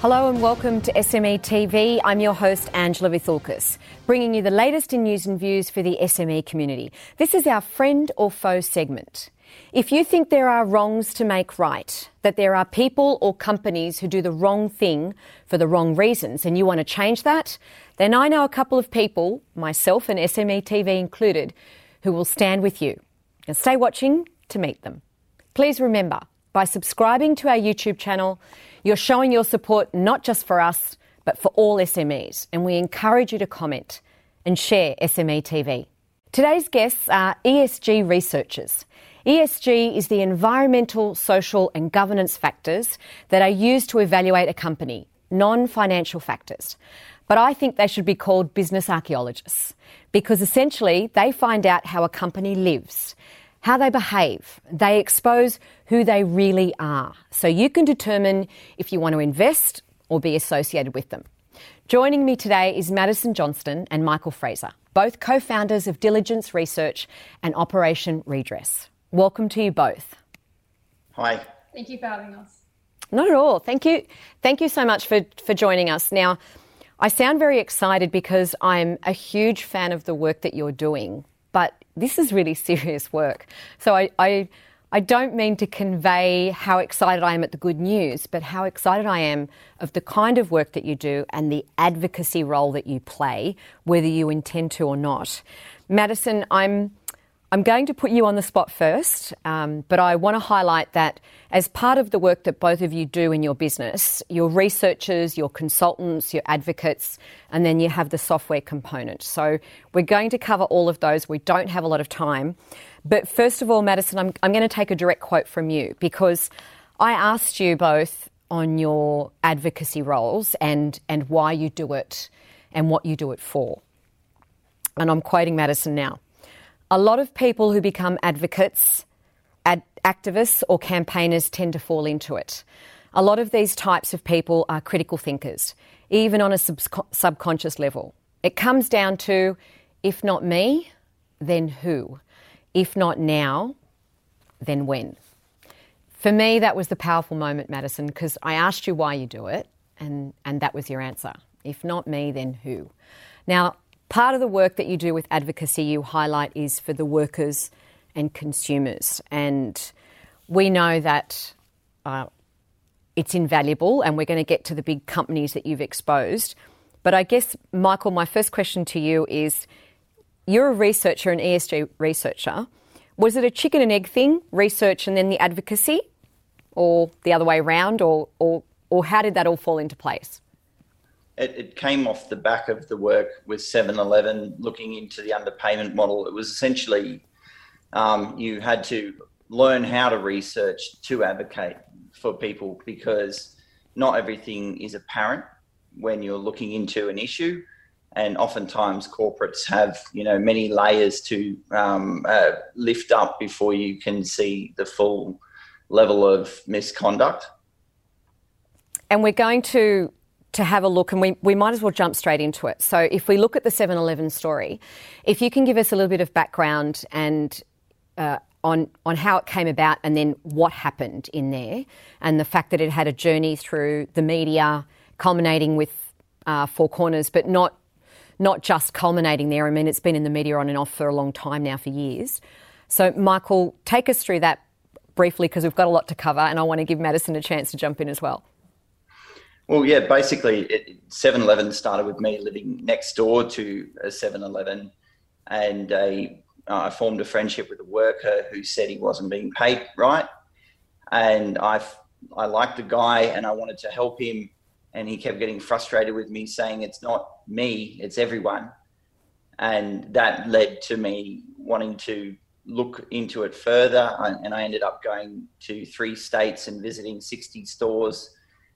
Hello and welcome to SME TV. I'm your host, Angela Vithoulkas, bringing you the latest in news and views for the SME community. This is our friend or foe segment. If you think there are wrongs to make right, that there are people or companies who do the wrong thing for the wrong reasons, and you want to change that, then I know a couple of people, myself and SME TV included, who will stand with you. And stay watching to meet them. Please remember, by subscribing to our YouTube channel, you're showing your support not just for us, but for all SMEs, and we encourage you to comment and share SME TV. Today's guests are ESG researchers. ESG is the environmental, social, and governance factors that are used to evaluate a company, non financial factors. But I think they should be called business archaeologists because essentially they find out how a company lives how they behave. They expose who they really are. So you can determine if you want to invest or be associated with them. Joining me today is Madison Johnston and Michael Fraser, both co founders of Diligence Research and Operation Redress. Welcome to you both. Hi. Thank you for having us. Not at all. Thank you. Thank you so much for, for joining us. Now, I sound very excited because I'm a huge fan of the work that you're doing, but this is really serious work. So I, I, I don't mean to convey how excited I am at the good news, but how excited I am of the kind of work that you do and the advocacy role that you play, whether you intend to or not. Madison, I'm I'm going to put you on the spot first, um, but I want to highlight that as part of the work that both of you do in your business, your researchers, your consultants, your advocates, and then you have the software component. So we're going to cover all of those. We don't have a lot of time. But first of all, Madison, I'm, I'm going to take a direct quote from you because I asked you both on your advocacy roles and, and why you do it and what you do it for. And I'm quoting Madison now a lot of people who become advocates, ad- activists, or campaigners tend to fall into it. A lot of these types of people are critical thinkers, even on a sub- subconscious level. It comes down to if not me, then who? If not now, then when? For me, that was the powerful moment, Madison, because I asked you why you do it, and, and that was your answer. If not me, then who? Now, Part of the work that you do with advocacy you highlight is for the workers and consumers. And we know that uh, it's invaluable, and we're going to get to the big companies that you've exposed. But I guess, Michael, my first question to you is you're a researcher, an ESG researcher. Was it a chicken and egg thing, research and then the advocacy, or the other way around, or, or, or how did that all fall into place? It, it came off the back of the work with 7-Eleven looking into the underpayment model. It was essentially um, you had to learn how to research to advocate for people because not everything is apparent when you're looking into an issue and oftentimes corporates have you know many layers to um, uh, lift up before you can see the full level of misconduct and we're going to to have a look, and we, we might as well jump straight into it. So, if we look at the 7 Eleven story, if you can give us a little bit of background and uh, on, on how it came about and then what happened in there, and the fact that it had a journey through the media, culminating with uh, Four Corners, but not, not just culminating there. I mean, it's been in the media on and off for a long time now, for years. So, Michael, take us through that briefly because we've got a lot to cover, and I want to give Madison a chance to jump in as well. Well, yeah, basically, 7 Eleven started with me living next door to a 7 Eleven, and a, uh, I formed a friendship with a worker who said he wasn't being paid right. And I, I liked the guy and I wanted to help him. And he kept getting frustrated with me, saying, It's not me, it's everyone. And that led to me wanting to look into it further. And I ended up going to three states and visiting 60 stores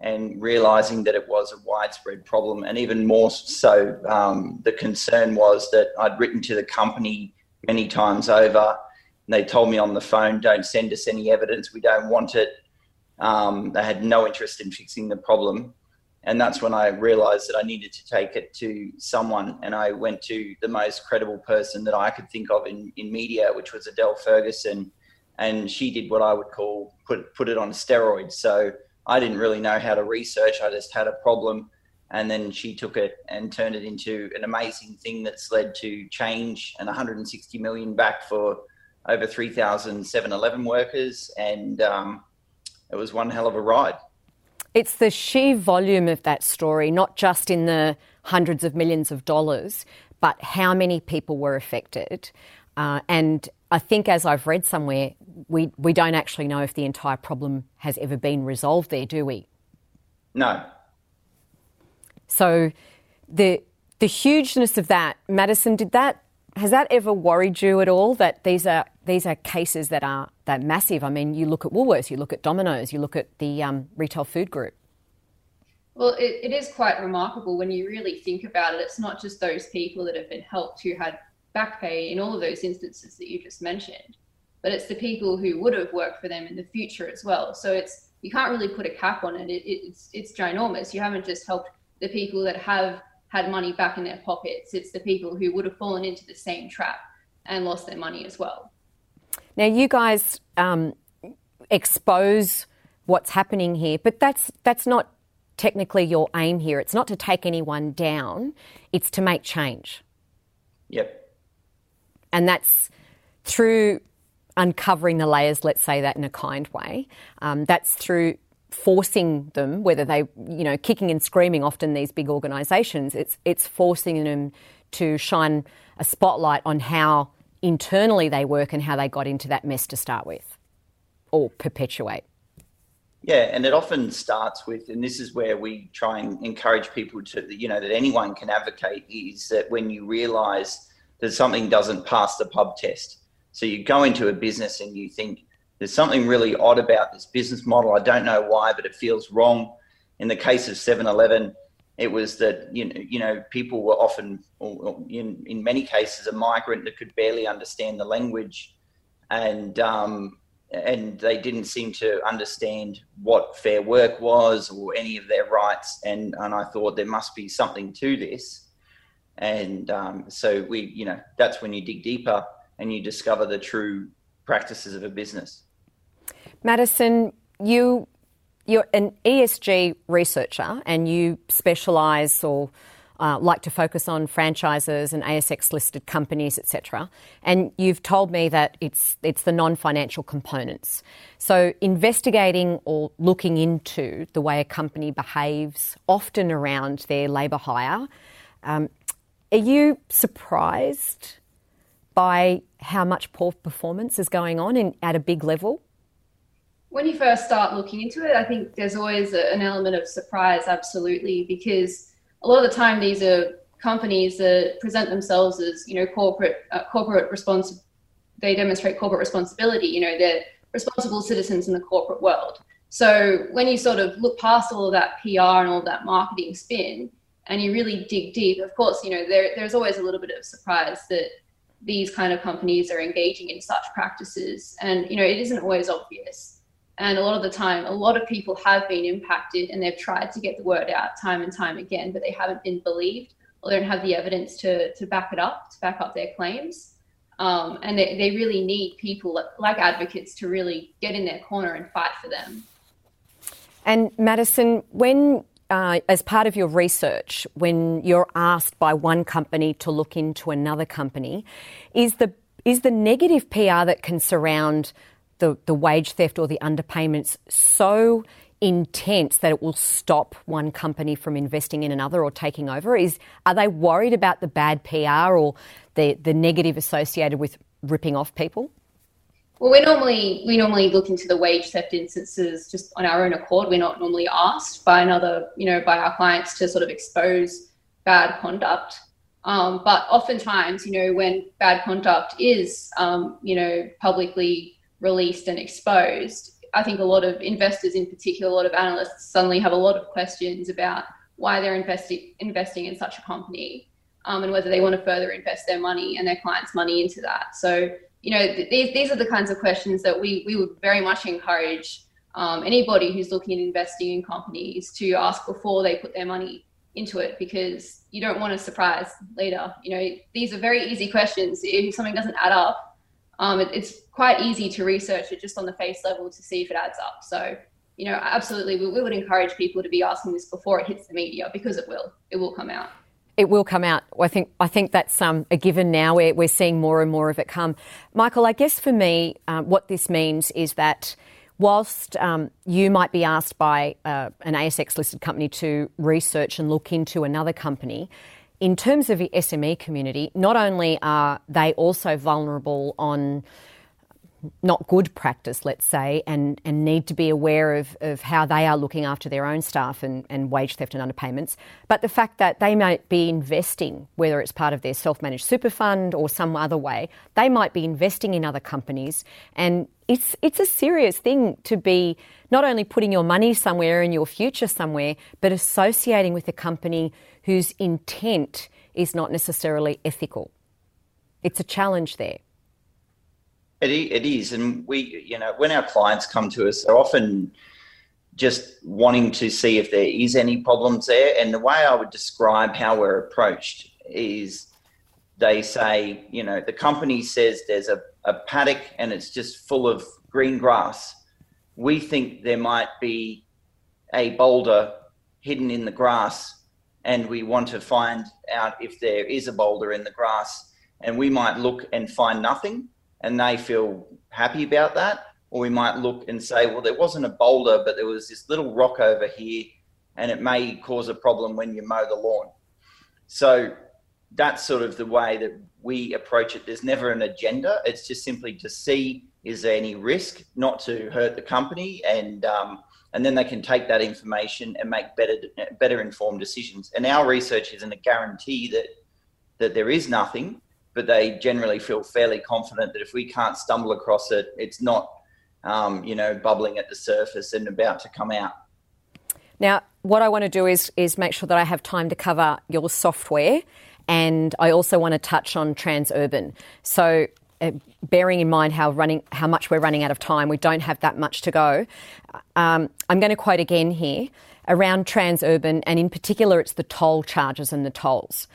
and realizing that it was a widespread problem. And even more so, um, the concern was that I'd written to the company many times over. And they told me on the phone, don't send us any evidence, we don't want it. Um, they had no interest in fixing the problem. And that's when I realized that I needed to take it to someone. And I went to the most credible person that I could think of in, in media, which was Adele Ferguson. And she did what I would call put, put it on steroids. So I didn't really know how to research. I just had a problem. And then she took it and turned it into an amazing thing that's led to change and 160 million back for over 3,000 7 Eleven workers. And um, it was one hell of a ride. It's the sheer volume of that story, not just in the hundreds of millions of dollars, but how many people were affected. Uh, and I think, as I've read somewhere, we, we don't actually know if the entire problem has ever been resolved there, do we? No. So the the hugeness of that, Madison, did that has that ever worried you at all? That these are these are cases that are that massive. I mean, you look at Woolworths, you look at Domino's, you look at the um, retail food group. Well, it, it is quite remarkable when you really think about it. It's not just those people that have been helped who had back pay in all of those instances that you just mentioned, but it's the people who would have worked for them in the future as well. So it's you can't really put a cap on it. it it's it's ginormous. You haven't just helped the people that have had money back in their pockets. It's the people who would have fallen into the same trap and lost their money as well. Now, you guys um, expose what's happening here, but that's that's not technically your aim here. It's not to take anyone down. It's to make change. Yep. And that's through uncovering the layers. Let's say that in a kind way. Um, that's through forcing them, whether they, you know, kicking and screaming. Often these big organisations, it's it's forcing them to shine a spotlight on how internally they work and how they got into that mess to start with or perpetuate. Yeah, and it often starts with, and this is where we try and encourage people to, you know, that anyone can advocate is that when you realise that something doesn't pass the pub test. So you go into a business and you think, there's something really odd about this business model. I don't know why, but it feels wrong. In the case of 7 Eleven, it was that you know, you know people were often, in, in many cases, a migrant that could barely understand the language, and um, and they didn't seem to understand what fair work was or any of their rights. And and I thought there must be something to this, and um, so we, you know, that's when you dig deeper and you discover the true practices of a business. Madison, you you're an ESG researcher and you specialise or uh, like to focus on franchises and ASX listed companies, etc. And you've told me that it's it's the non-financial components. So investigating or looking into the way a company behaves, often around their labour hire. Um, are you surprised by how much poor performance is going on in, at a big level? when you first start looking into it, I think there's always a, an element of surprise, absolutely, because a lot of the time these are companies that present themselves as, you know, corporate uh, corporate response. They demonstrate corporate responsibility. You know, they're responsible citizens in the corporate world. So when you sort of look past all of that PR and all that marketing spin, and you really dig deep, of course, you know, there, there's always a little bit of surprise that these kind of companies are engaging in such practices. And, you know, it isn't always obvious. And a lot of the time, a lot of people have been impacted and they've tried to get the word out time and time again, but they haven't been believed or they don't have the evidence to, to back it up, to back up their claims. Um, and they, they really need people like, like advocates to really get in their corner and fight for them. And Madison, when uh, as part of your research, when you're asked by one company to look into another company, is the is the negative PR that can surround the, the wage theft or the underpayments so intense that it will stop one company from investing in another or taking over? Is are they worried about the bad PR or the, the negative associated with ripping off people? Well, we normally we normally look into the wage theft instances just on our own accord. We're not normally asked by another, you know, by our clients to sort of expose bad conduct. Um, but oftentimes, you know, when bad conduct is, um, you know, publicly released and exposed, I think a lot of investors, in particular, a lot of analysts, suddenly have a lot of questions about why they're investing investing in such a company um, and whether they want to further invest their money and their clients' money into that. So, you know, th- these these are the kinds of questions that we we would very much encourage um, anybody who's looking at investing in companies to ask before they put their money into it because you don't want a surprise later. You know, these are very easy questions. If something doesn't add up, um, it, it's quite easy to research it just on the face level to see if it adds up. So you know, absolutely, we, we would encourage people to be asking this before it hits the media because it will. It will come out. It will come out. I think I think that's um, a given now. We're, we're seeing more and more of it come. Michael, I guess for me, um, what this means is that whilst um, you might be asked by uh, an ASX listed company to research and look into another company, in terms of the SME community, not only are they also vulnerable on not good practice, let's say, and, and need to be aware of, of how they are looking after their own staff and, and wage theft and underpayments, but the fact that they might be investing, whether it's part of their self managed super fund or some other way, they might be investing in other companies. And it's, it's a serious thing to be not only putting your money somewhere and your future somewhere, but associating with a company whose intent is not necessarily ethical. It's a challenge there. It, it is. And we, you know, when our clients come to us, they're often just wanting to see if there is any problems there. And the way I would describe how we're approached is they say, you know, the company says there's a, a paddock and it's just full of green grass. We think there might be a boulder hidden in the grass and we want to find out if there is a boulder in the grass and we might look and find nothing and they feel happy about that. Or we might look and say, well, there wasn't a boulder, but there was this little rock over here, and it may cause a problem when you mow the lawn. So that's sort of the way that we approach it. There's never an agenda. It's just simply to see is there any risk, not to hurt the company, and um, and then they can take that information and make better better informed decisions. And our research isn't a guarantee that that there is nothing, but they generally feel fairly confident that if we can't stumble across it, it's not, um, you know, bubbling at the surface and about to come out. Now, what I want to do is is make sure that I have time to cover your software, and I also want to touch on Transurban. So. Uh, bearing in mind how running how much we're running out of time, we don't have that much to go. Um, I'm going to quote again here around Transurban, and in particular, it's the toll charges and the tolls.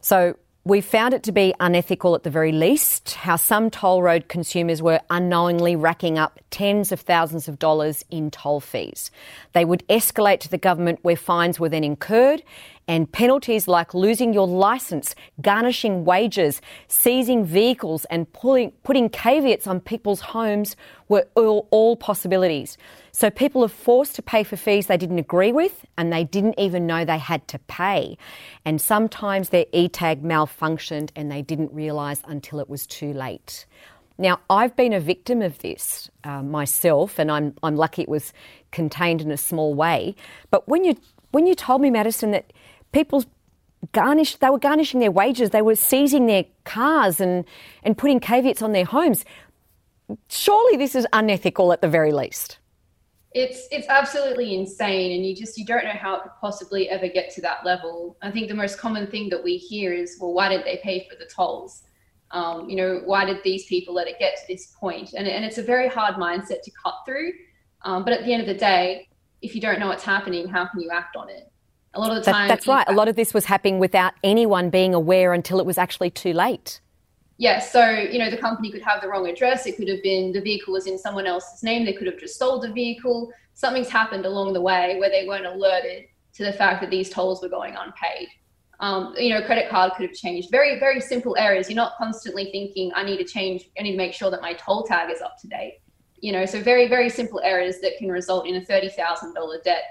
So we found it to be unethical at the very least, how some toll road consumers were unknowingly racking up tens of thousands of dollars in toll fees. They would escalate to the government where fines were then incurred and penalties like losing your license, garnishing wages, seizing vehicles and pulling, putting caveats on people's homes were all, all possibilities. So people are forced to pay for fees they didn't agree with and they didn't even know they had to pay. And sometimes their e-tag malfunctioned and they didn't realise until it was too late. Now, I've been a victim of this uh, myself, and I'm, I'm lucky it was contained in a small way. But when you, when you told me, Madison, that people garnished, they were garnishing their wages, they were seizing their cars and, and putting caveats on their homes, surely this is unethical at the very least it's it's absolutely insane and you just you don't know how it could possibly ever get to that level. I think the most common thing that we hear is well why didn't they pay for the tolls? Um, you know why did these people let it get to this point? And, and it's a very hard mindset to cut through um, but at the end of the day if you don't know what's happening how can you act on it? A lot of the time that, that's right. A lot of this was happening without anyone being aware until it was actually too late yeah, so you know the company could have the wrong address. It could have been the vehicle was in someone else's name. They could have just sold the vehicle. Something's happened along the way where they weren't alerted to the fact that these tolls were going unpaid. Um, you know, credit card could have changed. Very, very simple errors. You're not constantly thinking, I need to change. I need to make sure that my toll tag is up to date. You know, so very, very simple errors that can result in a thirty thousand dollar debt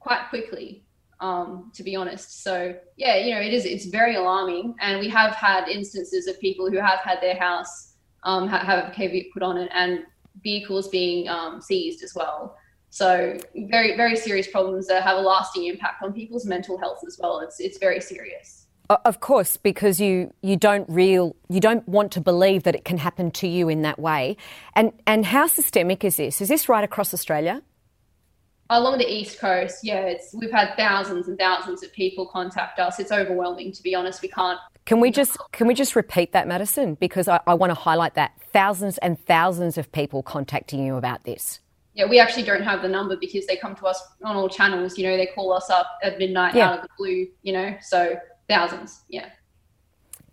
quite quickly um, to be honest. So yeah, you know, it is it's very alarming, and we have had instances of people who have had their house um, have, have a caveat put on it and vehicles being um, seized as well. So very very serious problems that have a lasting impact on people's mental health as well. It's it's very serious. Of course, because you you don't real you don't want to believe that it can happen to you in that way. And and how systemic is this? Is this right across Australia? Along the east coast yeah it's we've had thousands and thousands of people contact us. It's overwhelming to be honest. We can't can we just can we just repeat that madison because i, I want to highlight that. Thousands and thousands of people contacting you about this. Yeah we actually don't have the number because they come to us on all channels you know they call us up at midnight yeah. out of the blue you know so thousands yeah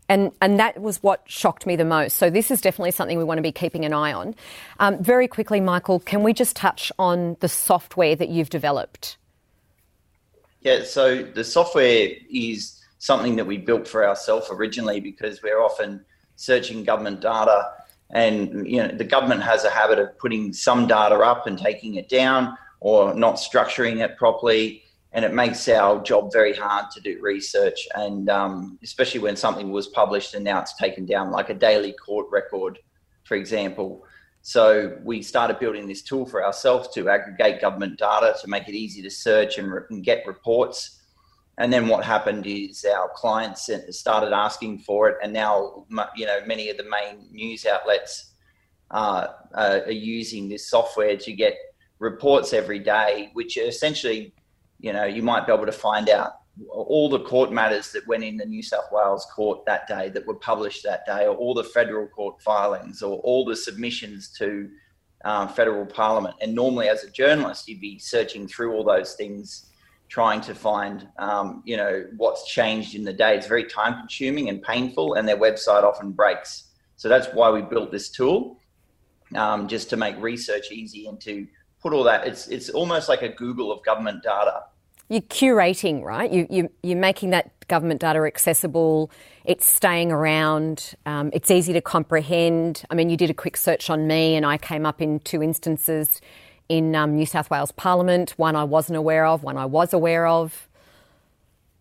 And, and that was what shocked me the most. So, this is definitely something we want to be keeping an eye on. Um, very quickly, Michael, can we just touch on the software that you've developed? Yeah, so the software is something that we built for ourselves originally because we're often searching government data and you know the government has a habit of putting some data up and taking it down or not structuring it properly and it makes our job very hard to do research. And um, especially when something was published and now it's taken down like a daily court record for example. So we started building this tool for ourselves to aggregate government data to make it easy to search and, re- and get reports. And then what happened is our clients started asking for it and now you know many of the main news outlets uh, uh, are using this software to get reports every day which essentially you know, you might be able to find out all the court matters that went in the New South Wales court that day that were published that day, or all the federal court filings, or all the submissions to um, federal parliament. And normally, as a journalist, you'd be searching through all those things, trying to find, um, you know, what's changed in the day. It's very time consuming and painful, and their website often breaks. So that's why we built this tool, um, just to make research easy and to put all that. It's it's almost like a Google of government data. You're curating, right? You, you, you're making that government data accessible. It's staying around. Um, it's easy to comprehend. I mean, you did a quick search on me, and I came up in two instances in um, New South Wales Parliament. One I wasn't aware of. One I was aware of.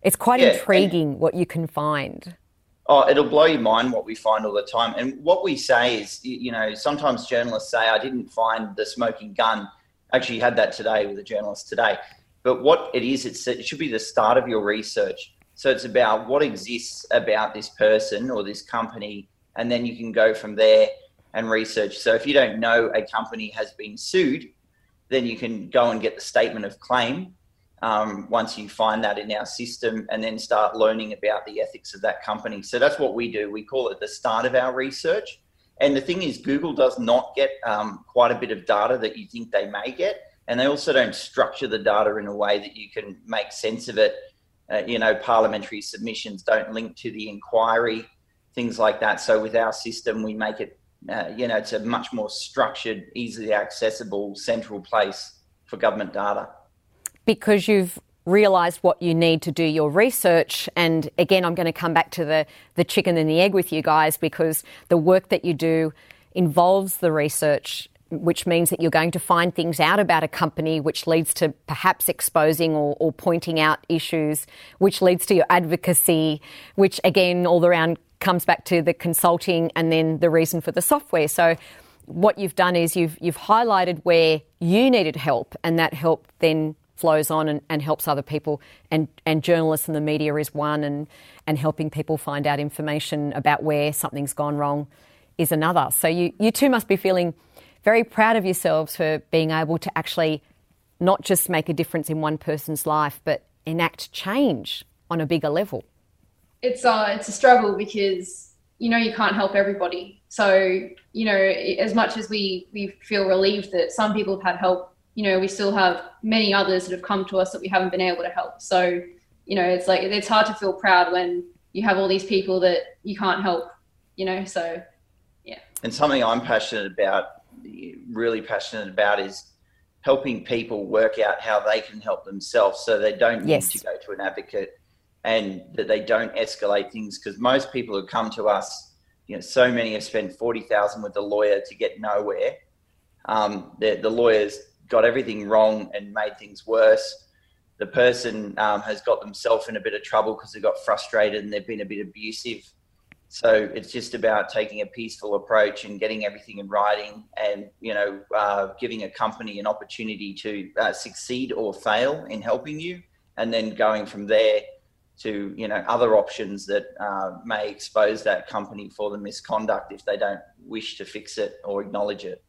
It's quite yeah, intriguing what you can find. Oh, it'll blow your mind what we find all the time. And what we say is, you know, sometimes journalists say, I didn't find the smoking gun actually had that today with a journalist today. But what it is, it should be the start of your research. So it's about what exists about this person or this company, and then you can go from there and research. So if you don't know a company has been sued, then you can go and get the statement of claim um, once you find that in our system and then start learning about the ethics of that company. So that's what we do. We call it the start of our research. And the thing is, Google does not get um, quite a bit of data that you think they may get. And they also don't structure the data in a way that you can make sense of it. Uh, you know, parliamentary submissions don't link to the inquiry, things like that. So with our system, we make it, uh, you know, it's a much more structured, easily accessible central place for government data. Because you've realised what you need to do your research. And again, I'm going to come back to the, the chicken and the egg with you guys because the work that you do involves the research, which means that you're going to find things out about a company, which leads to perhaps exposing or, or pointing out issues, which leads to your advocacy, which again, all around comes back to the consulting and then the reason for the software. So, what you've done is you've you've highlighted where you needed help, and that help then flows on and, and helps other people. And, and journalists and the media is one, and, and helping people find out information about where something's gone wrong is another. So you, you two must be feeling very proud of yourselves for being able to actually not just make a difference in one person's life, but enact change on a bigger level. It's uh, it's a struggle because you know you can't help everybody. So you know, as much as we we feel relieved that some people have had help you know, we still have many others that have come to us that we haven't been able to help. So, you know, it's like it's hard to feel proud when you have all these people that you can't help, you know. So, yeah. And something I'm passionate about, really passionate about, is helping people work out how they can help themselves so they don't yes. need to go to an advocate and that they don't escalate things because most people who come to us you know so many have spent 40,000 with the lawyer to get nowhere um, the, the lawyers got everything wrong and made things worse. The person um, has got themselves in a bit of trouble because they got frustrated and they've been a bit abusive. So it's just about taking a peaceful approach and getting everything in writing, and you know, uh, giving a company an opportunity to uh, succeed or fail in helping you, and then going from there to you know other options that uh, may expose that company for the misconduct if they don't wish to fix it or acknowledge it.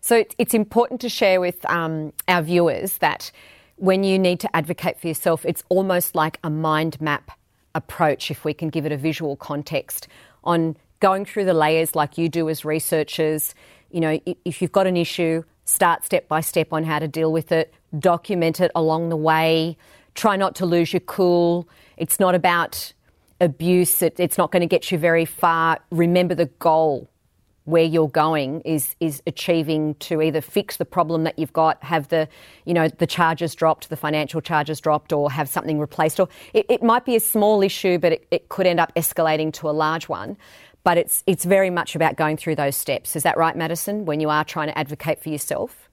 So it's important to share with um, our viewers that when you need to advocate for yourself, it's almost like a mind map approach, if we can give it a visual context, on going through the layers like you do as researchers. You know, if you've got an issue, start step by step on how to deal with it, document it along the way, try not to lose your cool. It's not about abuse. It, it's not going to get you very far. Remember the goal where you're going is is achieving to either fix the problem that you've got, have the you know the charges dropped, the financial charges dropped, or have something replaced. Or it, it might be a small issue, but it, it could end up escalating to a large one. But it's it's very much about going through those steps. Is that right, Madison? When you are trying to advocate for yourself.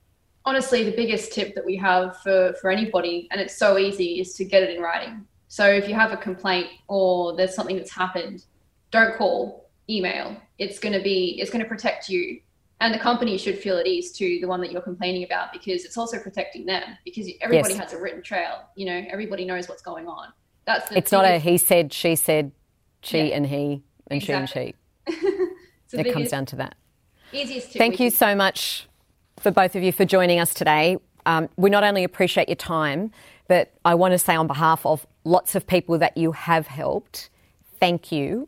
Honestly, the biggest tip that we have for, for anybody, and it's so easy, is to get it in writing. So if you have a complaint or there's something that's happened, don't call, email. It's going to be, it's going to protect you. And the company should feel at ease to the one that you're complaining about because it's also protecting them because everybody yes. has a written trail. You know, everybody knows what's going on. That's it's not a he said, she said, she yeah. and he and exactly. she and she. it comes down to that. Easiest Thank you so much for both of you for joining us today. Um, we not only appreciate your time, but I want to say on behalf of lots of people that you have helped, thank you.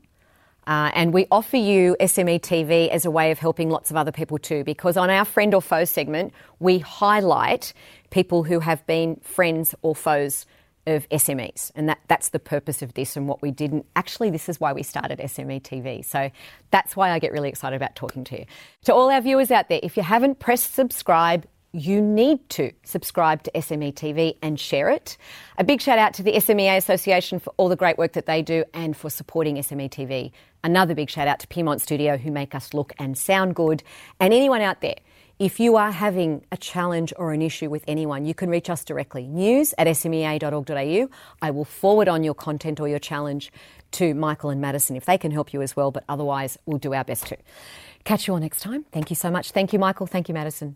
Uh, and we offer you SME TV as a way of helping lots of other people too, because on our friend or foe segment, we highlight people who have been friends or foes of SMEs. And that, that's the purpose of this and what we did. And actually, this is why we started SME TV. So that's why I get really excited about talking to you. To all our viewers out there, if you haven't pressed subscribe, you need to subscribe to SME TV and share it. A big shout out to the SMEA Association for all the great work that they do and for supporting SME TV. Another big shout out to Piedmont Studio who make us look and sound good. And anyone out there, if you are having a challenge or an issue with anyone, you can reach us directly. News at smea.org.au. I will forward on your content or your challenge to Michael and Madison if they can help you as well, but otherwise, we'll do our best to. Catch you all next time. Thank you so much. Thank you, Michael. Thank you, Madison.